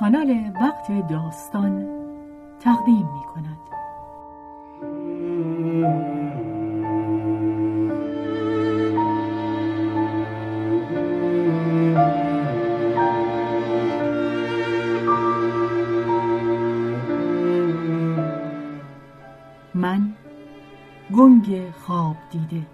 کانال وقت داستان تقدیم می کند. من گنگ خواب دیده.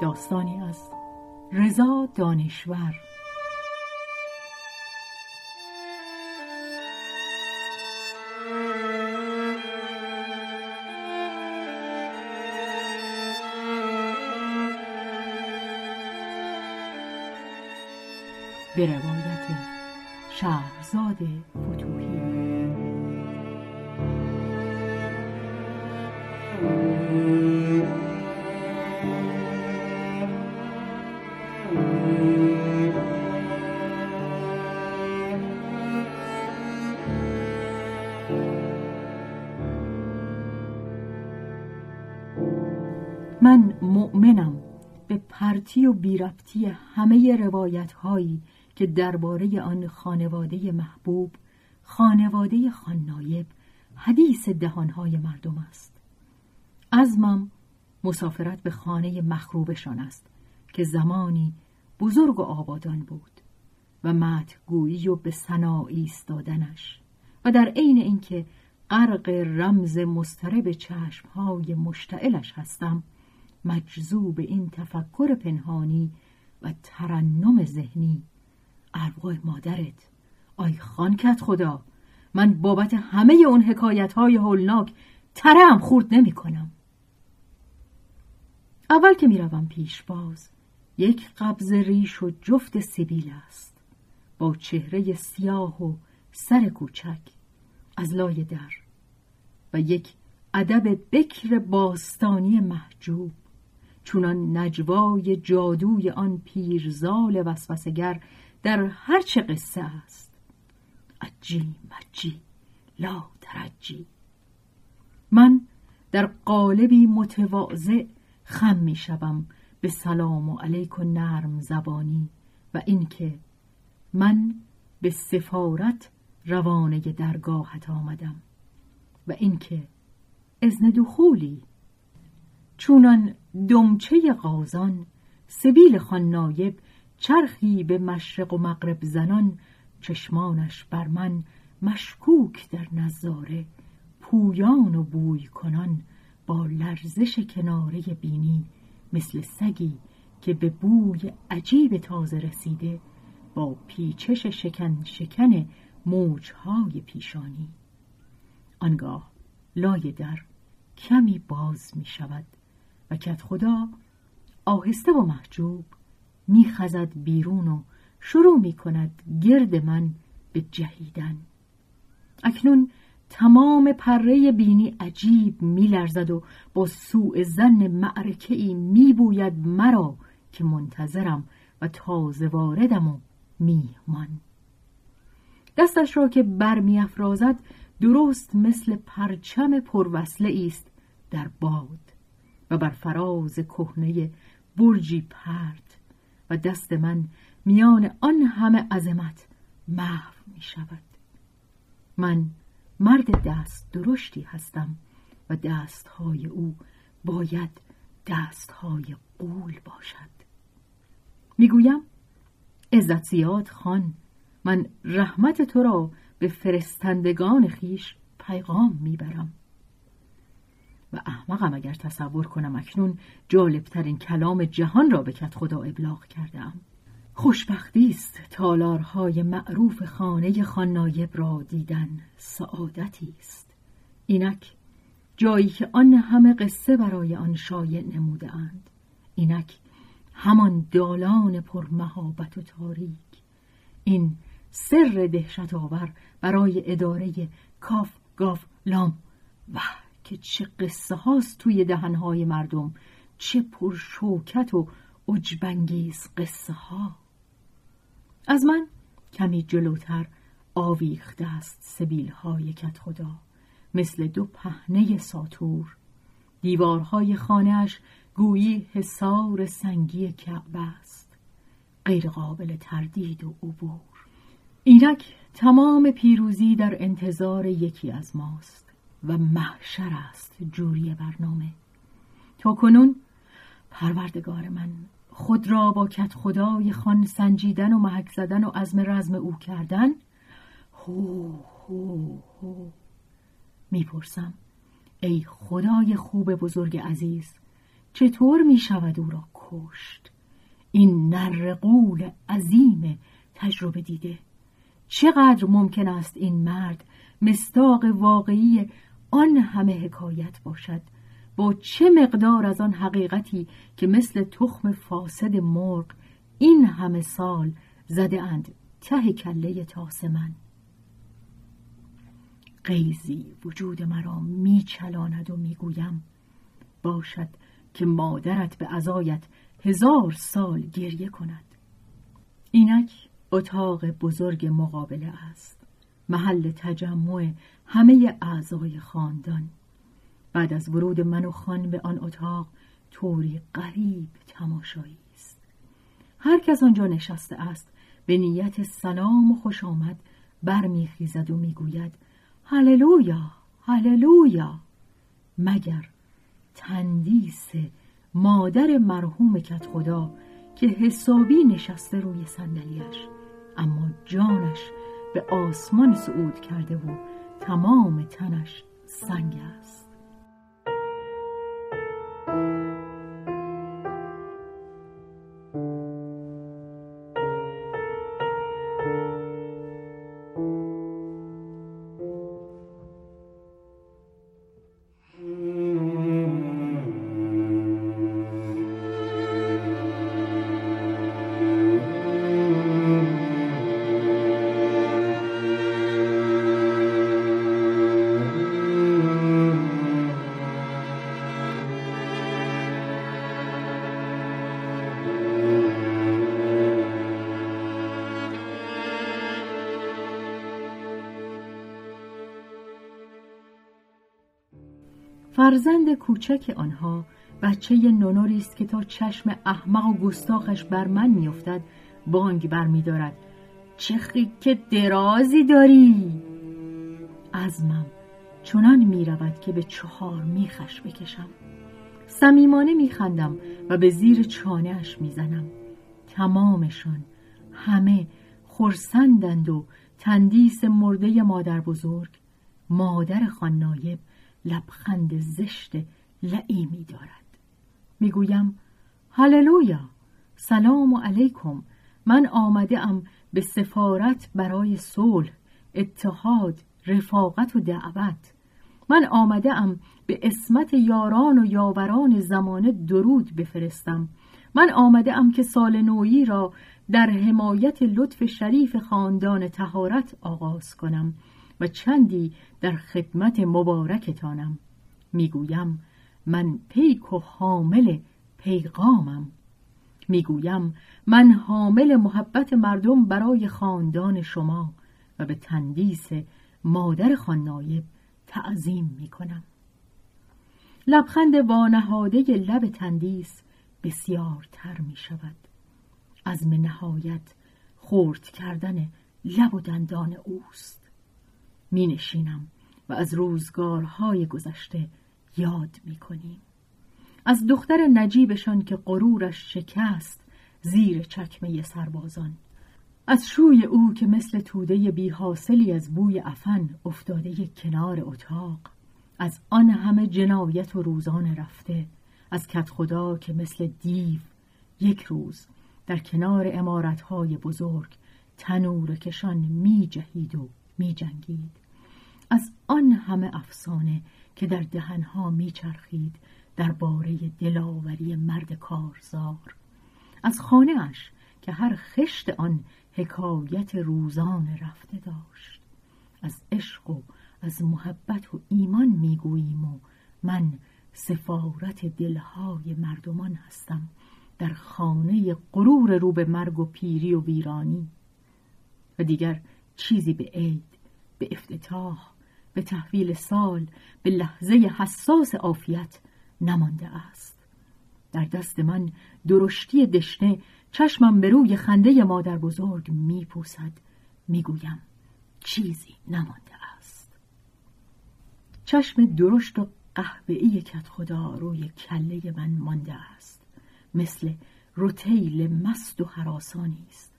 داستانی از رضا دانشور. به روایت شهرزاد فتوحی. پرتی و بیرفتی همه روایت هایی که درباره آن خانواده محبوب خانواده خاننایب حدیث دهانهای مردم است. ازمم مسافرت به خانه مخروبشان است که زمانی بزرگ و آبادان بود و متگویی و به سنا ایستادنش و در عین اینکه غرق رمز مسترب چشمهای مشتعلش هستم مجذوب این تفکر پنهانی و ترنم ذهنی ارواح مادرت آی خانکت خدا من بابت همه اون حکایت های هولناک ترم خورد نمی کنم. اول که می‌روم پیش باز یک قبض ریش و جفت سیبیل است با چهره سیاه و سر کوچک از لای در و یک ادب بکر باستانی محجوب چونان نجوای جادوی آن پیرزال وسوسگر در هر چه قصه است. عجی مجی لا ترجی من در قالبی متواضع خم می شوم به سلام و علیک و نرم زبانی و اینکه من به سفارت روانه درگاهت آمدم و اینکه ازن دخولی. چونان دمچه قازان سبیل خان نایب چرخی به مشرق و مغرب زنان چشمانش بر من مشکوک در نظاره پویان و بوی کنان با لرزش کناره بینی مثل سگی که به بوی عجیب تازه رسیده با پیچش شکن شکن موجهای پیشانی. آنگاه لای در کمی باز می شود و کت خدا آهسته و محجوب میخزد بیرون و شروع می کند گرد من به جهیدن. اکنون تمام پره بینی عجیب میلرزد و با سوء زن معرکه ای میبوید مرا که منتظرم و تازه واردم و میهمان. دستش را که برمیافرازد درست مثل پرچم پروسله است در باد. و بر فراز کهنه برجی پرد و دست من میان آن همه عظمت محو می شود من مرد دست درشتی هستم و دستهای او باید دستهای قول باشد. می‌گویم عزت زیاد خان من رحمت تو را به فرستندگان خیش پیغام می‌برم. و احمقم اگر تصور کنم اکنون جالبترین کلام جهان را به کت خدا ابلاغ کردم. خوشبختی است تالارهای معروف خانه خاننایب را دیدن. سعادتی است. اینک جایی که آن همه قصه برای آن شایع نموده اند اینک همان دالان پرمهابت و تاریک. این سر دهشت آور برای اداره کاف گاف لام و که چه قصه هاست توی دهنهای مردم چه پرشوکت و عجبانگیز قصه ها از من کمی جلوتر آویخته است سبیل های کت خدا مثل دو پهنه ساتور. دیوارهای خانهاش گویی حصار سنگی کعبه است. غیر قابل تردید و عبور. اینک تمام پیروزی در انتظار یکی از ماست. و محشر است جوری برنامه. تا کنون پروردگار من خود را با کت خدای خان سنجیدن و محک زدن و عزم رزم او کردن هو هو هو. می‌پرسم ای خدای خوب بزرگ عزیز چطور می شود او را کشت؟ این نرقول عظیم تجربه دیده. چقدر ممکن است این مرد مستاق واقعی آن همه حکایت باشد. با چه مقدار از آن حقیقتی که مثل تخم فاسد مرغ این همه سال زده اند ته کله تاس من قیزی وجود مرا میچلاند و می‌گویم باشد که مادرت به ازایت هزار سال گریه کند. اینک اتاق بزرگ مقابله است. محل تجمع همه اعضای خاندان. بعد از ورود من و خان به آن اتاق طوری غریب تماشایی است. هر کس آنجا نشسته است به نیت سلام و خوش آمد برمیخیزد و می‌گوید هللویا هللویا! مگر تندیس مادر مرحوم کت خدا که حسابی نشسته روی صندلیاش اما جانش به آسمان صعود کرده و تمام تنش سنگ است. فرزند کوچک آنها بچه نونوری است که تا چشم احمق و گستاخش بر من میافتد بانگ برمیدارد چه که درازی داری! ازمم چنان می‌رود که به چهار میخش بکشم. صمیمانه میخندم و به زیر چانهاش می‌زنم تمامشان همه خرسندند و تندیس مرده مادر بزرگ مادر خان نایب لبخند زشت لعیمی دارد. می‌گویم هللویا سلام علیکم. من آمده ام به سفارت برای صلح اتحاد رفاقت و دعوت. من آمده ام به اسمت یاران و یاوران زمانه درود بفرستم. من آمده ام که سال نویی را در حمایت لطف شریف خاندان تهارت آغاز کنم. و چندی در خدمت مبارکتانم. می‌گویم من پیک و حامل پیغامم. می‌گویم من حامل محبت مردم برای خاندان شما و به تندیس مادر خان نایب تعظیم می‌کنم. لبخند وانهاده لب تندیس بسیار تر می شود از نهایت خورد کردن لب و دندان اوست. می نشینم و از روزگارهای گذشته یاد می کنیم. از دختر نجیبشان که غرورش شکست زیر چکمه سربازان. از شوی او که مثل توده بی حاصلی از بوی افن افتاده کنار اتاق. از آن همه جنایت و روزان رفته. از کت خدا که مثل دیو یک روز در کنار امارتهای بزرگ تنور کشان می جهید و می جنگید از آن همه افسانه که در دهنها میچرخید درباره دلاوری مرد کارزار. از خانه اش که هر خشت آن حکایت روزان رفته داشت. از عشق و از محبت و ایمان می‌گوییم و من سفارت دلهای مردمان هستم در خانه غرور رو به مرگ و پیری و ویرانی. و دیگر چیزی به عید به افتتاح به تحویل سال به لحظه حساس عافیت نمانده است. در دست من درشتی دشنه چشمم به روی خنده مادر بزرگ میپوسد می‌گویم چیزی نمانده است. چشم درشت و قهوه‌ای کت خدا روی کله من مانده است. مثل روتیل مست و حراسانی است.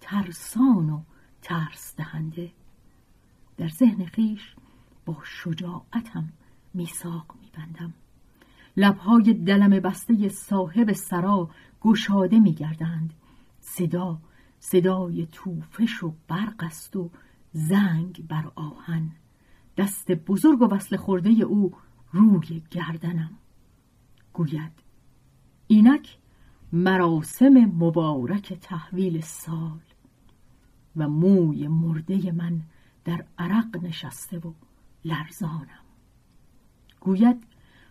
ترسان و ترس دهنده در ذهن خیش با شجاعتم میساق میبندم. لبهای دلم بسته صاحب سرا گشاده میگردند. صدا صدای توفش و برق است و زنگ بر آهن. دست بزرگ و وصل خورده او روی گردنم. گوید اینک مراسم مبارک تحویل سال و موی مرده من در عرق نشسته و لرزانم. گوید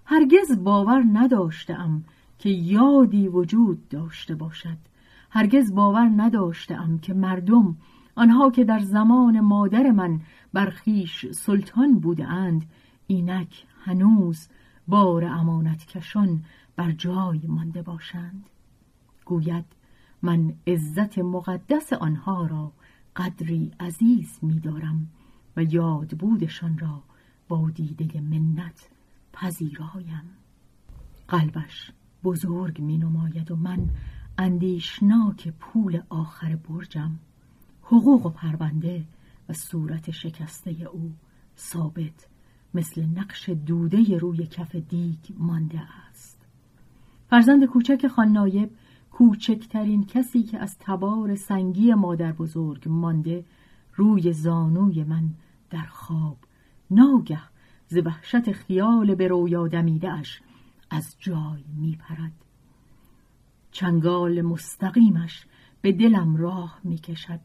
هرگز باور نداشتم که یادی وجود داشته باشد. هرگز باور نداشتم که مردم آنها که در زمان مادر من برخیش سلطان بودند اینک هنوز بار امانت کشان بر جای مانده باشند. گوید من عزت مقدس آنها را قدری عزیز می‌دارم و یاد بودشان را با دیده منت پذیرایم قلبش بزرگ می نماید و من اندیشناک پول آخر برجم حقوق و پرونده و صورت شکسته او ثابت مثل نقش دوده روی کف دیگ مانده است. فرزند کوچک خان نایب کوچکترین کسی که از تبار سنگی مادر بزرگ مانده روی زانوی من در خواب. ناگه ز وحشت خیال به رویا دمیدهاش از جای میپرد. چنگال مستقیمش به دلم راه می‌کشد.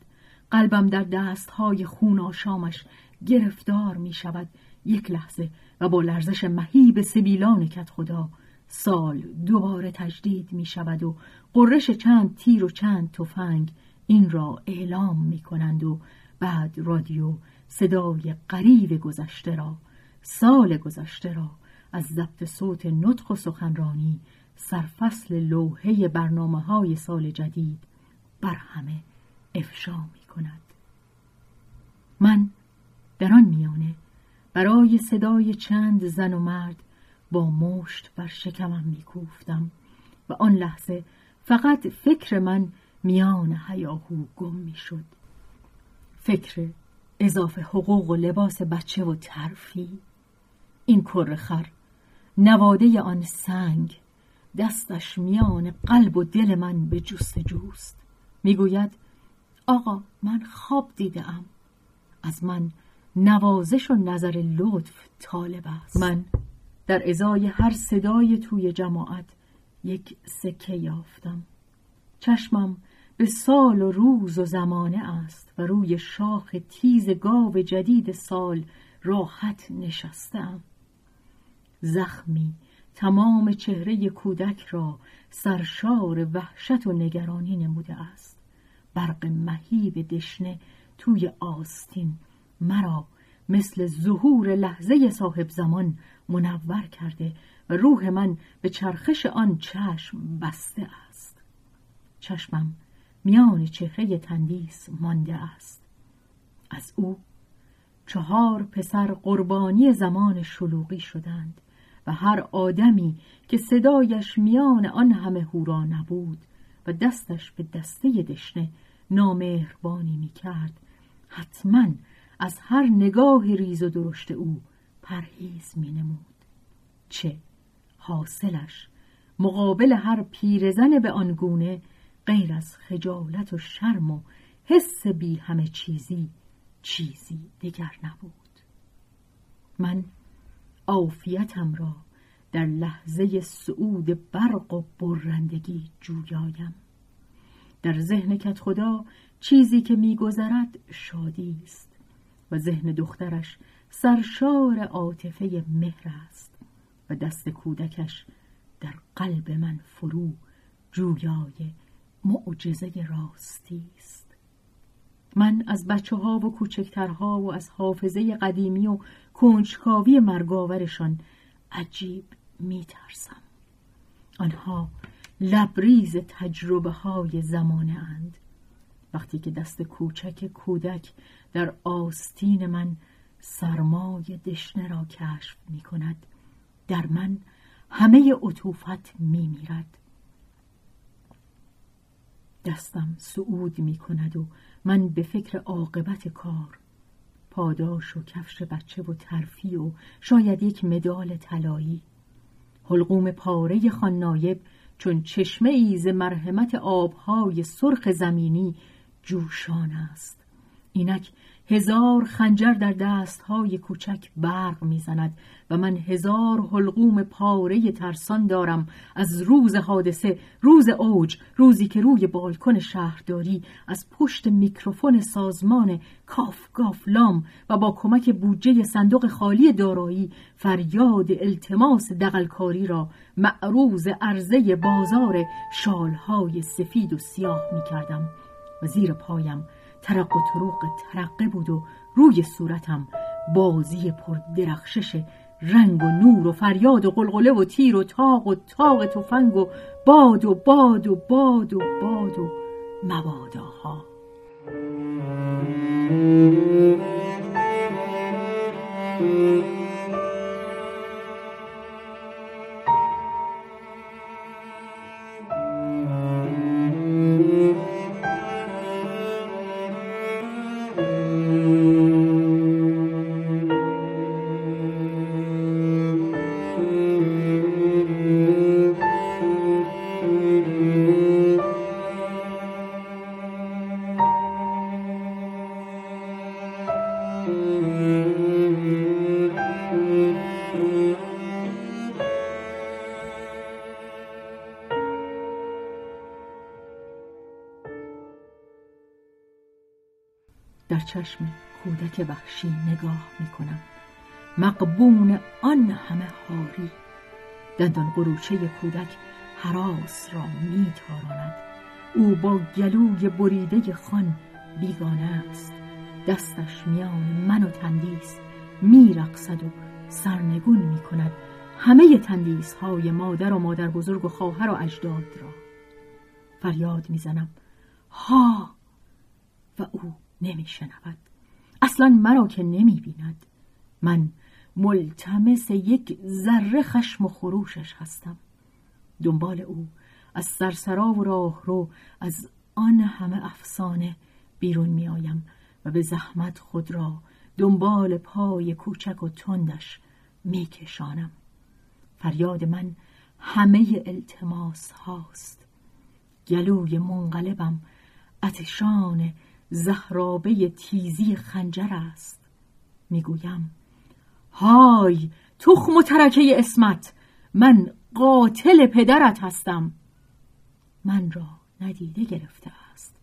قلبم در دستهای خون آشامش گرفتار می شود یک لحظه و با لرزش مهیب سبیلان کت خدا سال دوباره تجدید می شود و قررش چند تیر و چند تفنگ این را اعلام می کنند و بعد رادیو صدای قریب گذشته را سال گذشته را از ضبط صوت نطق و سخنرانی سرفصل لوحه برنامه های سال جدید بر همه افشا می کند. من در آن میانه برای صدای چند زن و مرد با مشت بر شکمم میکوفتم و آن لحظه فقط فکر من میان هیاهو گم می‌شد. فکر اضافه حقوق و لباس بچه و ترفی این خر نواده آن سنگ دستش میان قلب و دل من به جست جوست. می‌گوید آقا من خواب دیدم از من نوازش و نظر لطف طالب است. من در ازای هر صدای توی جماعت یک سکه یافتم. چشمم به سال و روز و زمانه است و روی شاخ تیز گاو جدید سال راحت نشستم. زخمی تمام چهره کودک را سرشار وحشت و نگرانی نموده است. برق مهیب دشنه توی آستین مرا مثل ظهور لحظه صاحب زمان منور کرده و روح من به چرخش آن چشم بسته است. چشمم میان چهره تندیس مانده است. از او چهار پسر قربانی زمان شلوغی شدند و هر آدمی که صدایش میان آن همه هورا نبود و دستش به دسته دشنه نامهربانی می کرد حتما از هر نگاه ریز و درشت او پرهیز می نمود. چه حاصلش مقابل هر پیرزن به آنگونه غیر از خجالت و شرم و حس بی همه چیزی چیزی دیگر نبود. من عافیتم را در لحظه سعود برق و برندگی جویایم. در ذهن کت خدا چیزی که میگذرد شادی است. و ذهن دخترش سرشار عاطفه مهر است و دست کودکش در قلب من فرو جویای معجزه راستی است. من از بچه ها و کوچکترها و از حافظه قدیمی و کنجکاوی مرگاورشان عجیب میترسم. آنها لبریز تجربه های زمانه اند وقتی که دست کوچک کودک در آستین من سرمای دشنه را کشف می کند در من همه عطوفت می میرد دستم سعود می کند و من به فکر عاقبت کار پاداش و کفش بچه و ترفی و شاید یک مدال طلایی. حلقوم پاره خان نایب چون چشمه ایز مرحمت آبهای سرخ زمینی جوشان است. اینک هزار خنجر در دستهای کوچک برق می‌زند و من هزار حلقوم پاره ترسان دارم. از روز حادثه روز اوج روزی که روی بالکن شهرداری از پشت میکروفون سازمان کاف گافلام و با کمک بودجه صندوق خالی دارایی فریاد التماس دقلکاری را معروض عرضه بازار شالهای سفید و سیاه می‌کردم. و زیر پایم ترق و تروق ترقه بود و روی صورتم بازی پر درخشش رنگ و نور و فریاد و قلقله و تیر و تاق و تاق تفنگ و باد و باد و باد و باد و مباداها. چشم کودک وحشی نگاه می کنم مقبون آن همه هاری. دندان قروچه کودک حراس را می تاراند او با گلوی بریده خان بیگانه است. دستش میان من و تندیس میرقصد و سرنگون می کند همه تندیس های مادر و مادر بزرگ و خواهر و اجداد را. فریاد می‌زنم. ها! و او نمی شنود اصلا مرا که نمی بیند من ملتمس یک ذره خشم و خروشش هستم. دنبال او از سرسرا و راه رو از آن همه افسانه بیرون می آیم و به زحمت خود را دنبال پای کوچک و تندش می کشانم فریاد من همه التماس هاست گلوی منقلبم اتشان زهرابه تیزی خنجر است. می‌گویم های تخم و ترکه اسمت من قاتل پدرت هستم. من را ندیده گرفته است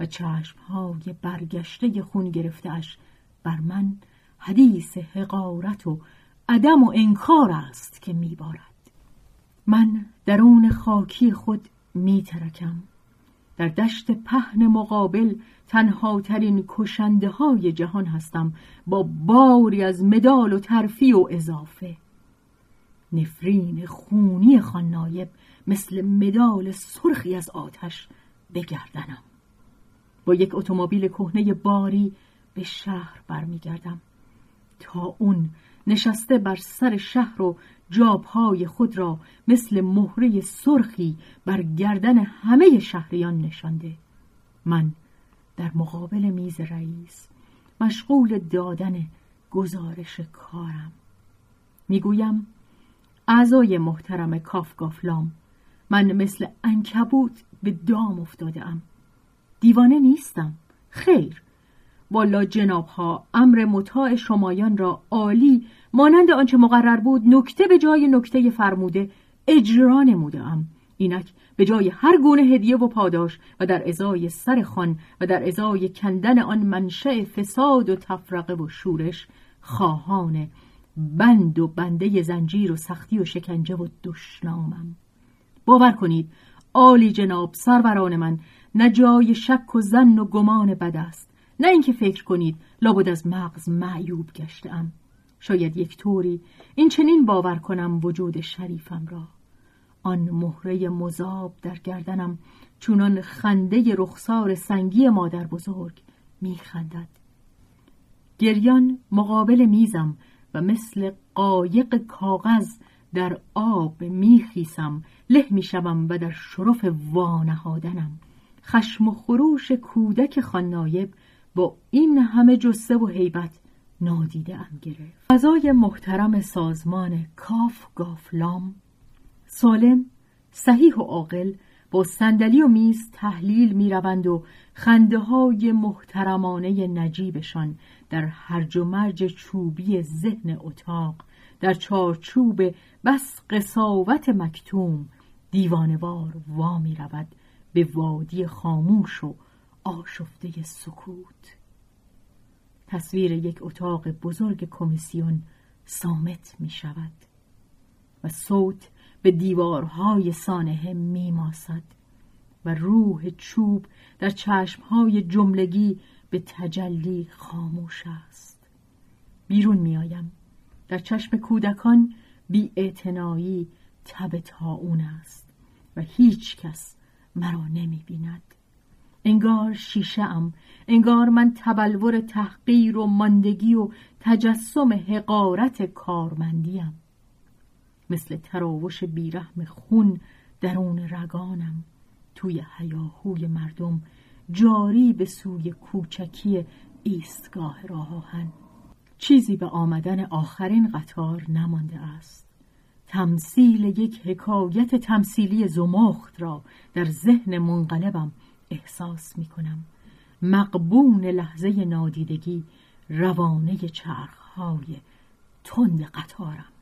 و چشمهای برگشته خون گرفتهاش بر من حدیث حقارت و عدم و انکار است که میبارد. من درون خاکی خود میترکم. در دشت پهن مقابل تنها ترین کشنده های جهان هستم با باری از مدال و ترفی و اضافه. نفرین خونی خان مثل مدال سرخی از آتش بگردنم. با یک اتومبیل کهنه باری به شهر برمیگردم تا اون نشسته بر سر شهر و جابهای خود را مثل مهره سرخی بر گردن همه شهریان نشانده. من در مقابل میز رئیس مشغول دادن گزارش کارم. می‌گویم اعضای محترم کافگافلام من مثل انکبوت به دام افتاده ام دیوانه نیستم. خیر. والا جناب ها امر مطاع شمایان را عالی مانند آنچه مقرر بود نکته به جای نکته فرموده اجرا ام اینک به جای هر گونه هدیه و پاداش و در ازای سر خان و در ازای کندن آن منشأ فساد و تفرقه و شورش خواهان بند و بنده زنجیر و سختی و شکنجه و دشنامم. باور کنید عالی جناب سروران من نه جای شک و زن و گمان بد است. نه اینکه فکر کنید لابد از مغز معیوب گشتم شاید یک طوری این چنین باور کنم وجود شریفم را. آن مهره مذاب در گردنم چونان خنده رخسار سنگی مادر بزرگ میخندد. گریان مقابل میزم و مثل قایق کاغذ در آب میخیسم. له می‌شوم و در شرف وانهادنم. خشم و خروش کودک خاننایب با این همه جسه و حیبت نادیده ام گرفت. فضای محترم سازمان کاف گافلام سالم صحیح و عاقل با صندلی و میز تحلیل می‌روند و خنده های محترمانه نجیبشان در هرج و مرج چوبی ذهن اتاق در چارچوب بس قصاوت مکتوم دیوانوار وا می رود به وادی خاموش و آشفته سکوت. تصویر یک اتاق بزرگ کمیسیون سامت می شود و صوت به دیوارهای سانحه می ماسد و روح چوب در چشمهای جملگی به تجلی خاموش است. بیرون می آیم. در چشم کودکان بی تب تاون است و هیچ کس مرا نمی بیند. انگار شیشه ام انگار من تبلور تحقیر و ماندگی و تجسم حقارت کارمندیم. مثل تراوش بیرحم خون درون رگانم. توی حیاهوی مردم جاری به سوی کوچکی ایستگاه راهن چیزی به آمدن آخرین قطار نمانده است. تمثیل یک حکایت تمثیلی زمخت را در ذهن منقلبم احساس می کنم مقبون لحظه نادیدگی روانه چرخهای تند قطارم.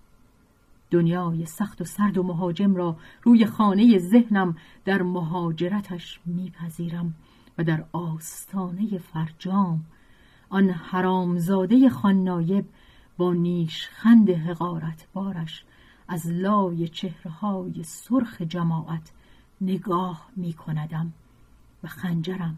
دنیای سخت و سرد و مهاجم را روی خانه ذهنم در مهاجرتش میپذیرم و در آستانه فرجام آن حرامزاده خاننایب با نیشخند حقارت بارش از لای چهرهای سرخ جماعت نگاه می کندم و خنجرم.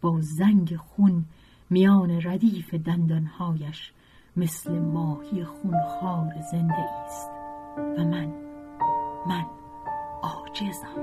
با زنگ خون میان ردیف دندانهایش مثل ماهی خونخوار زنده است و من من عاجزم.